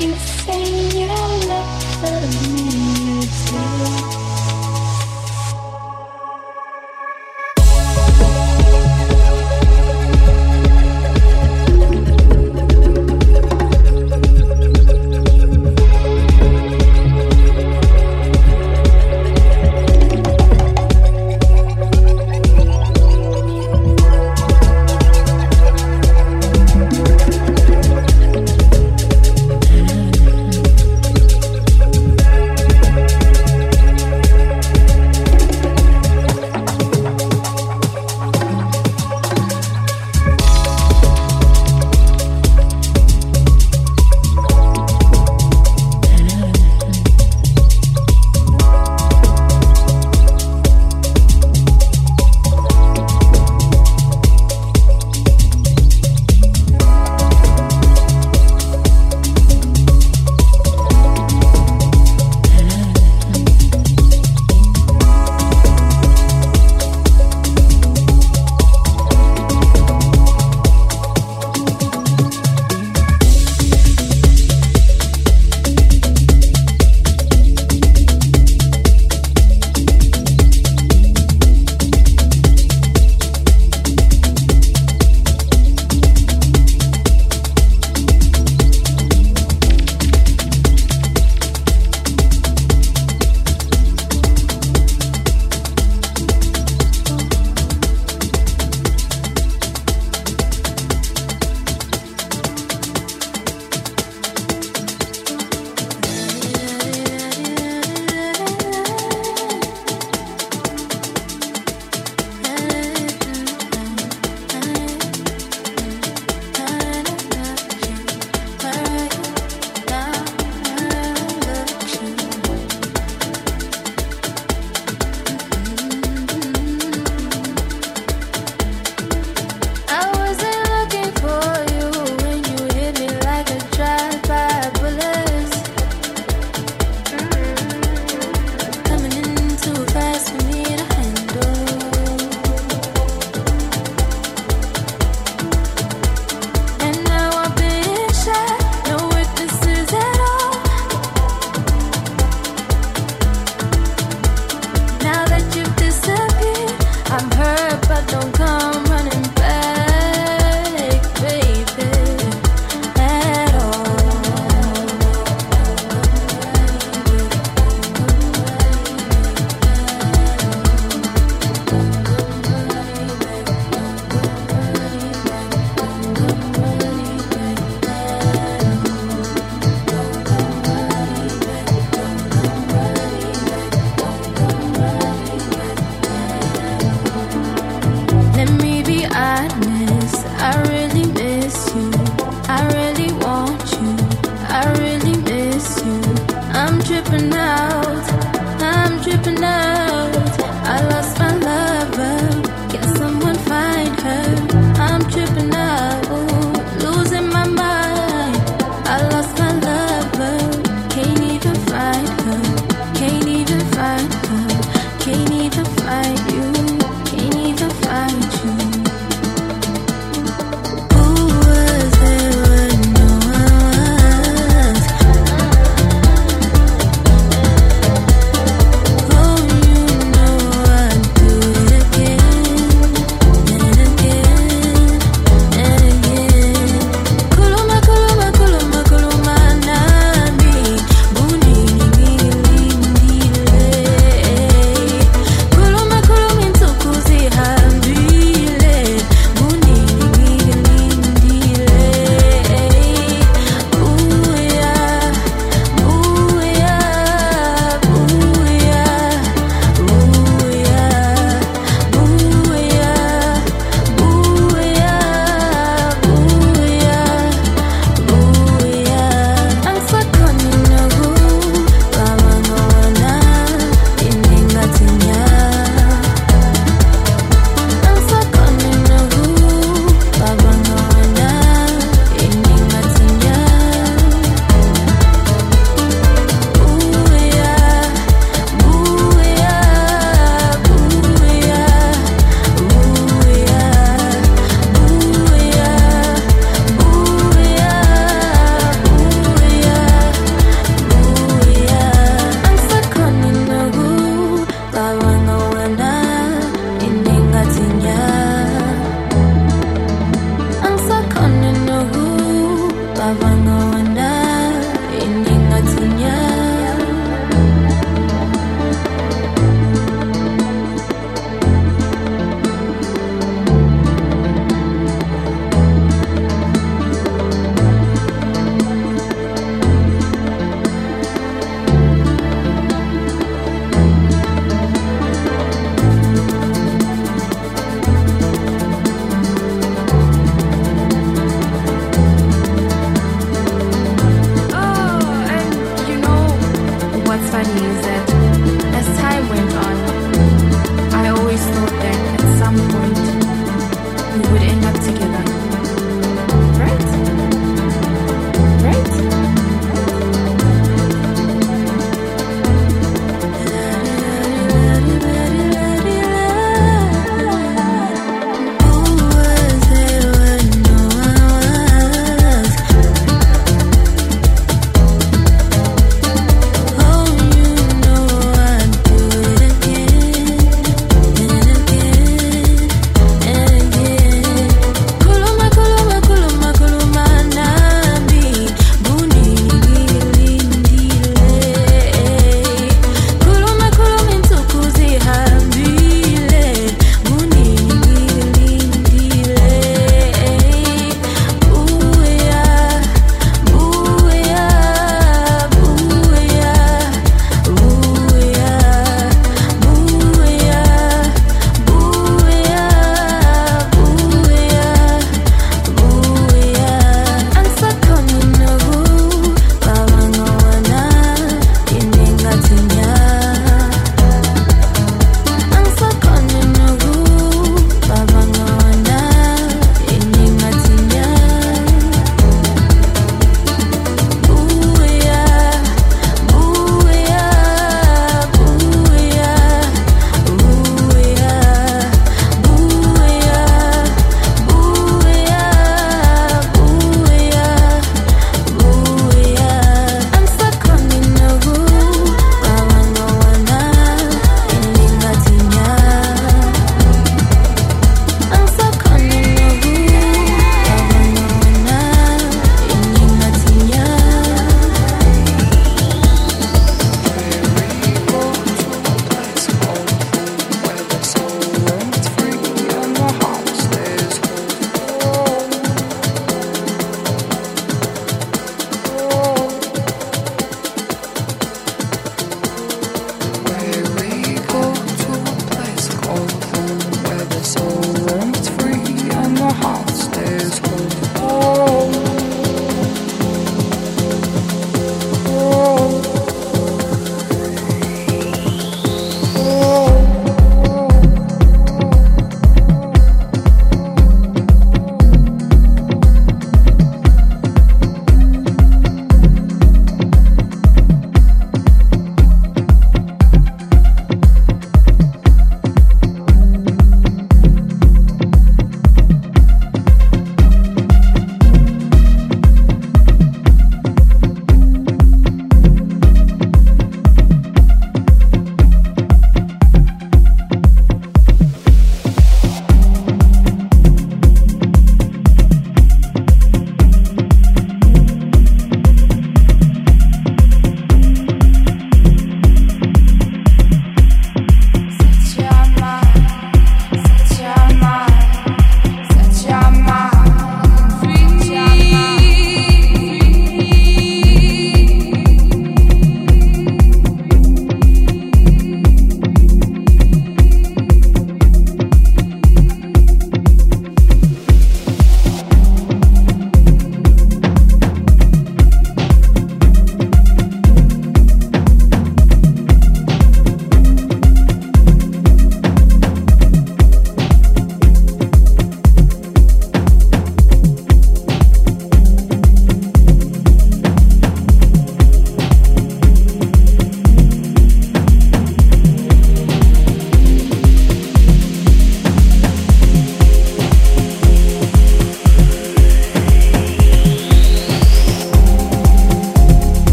you say your love me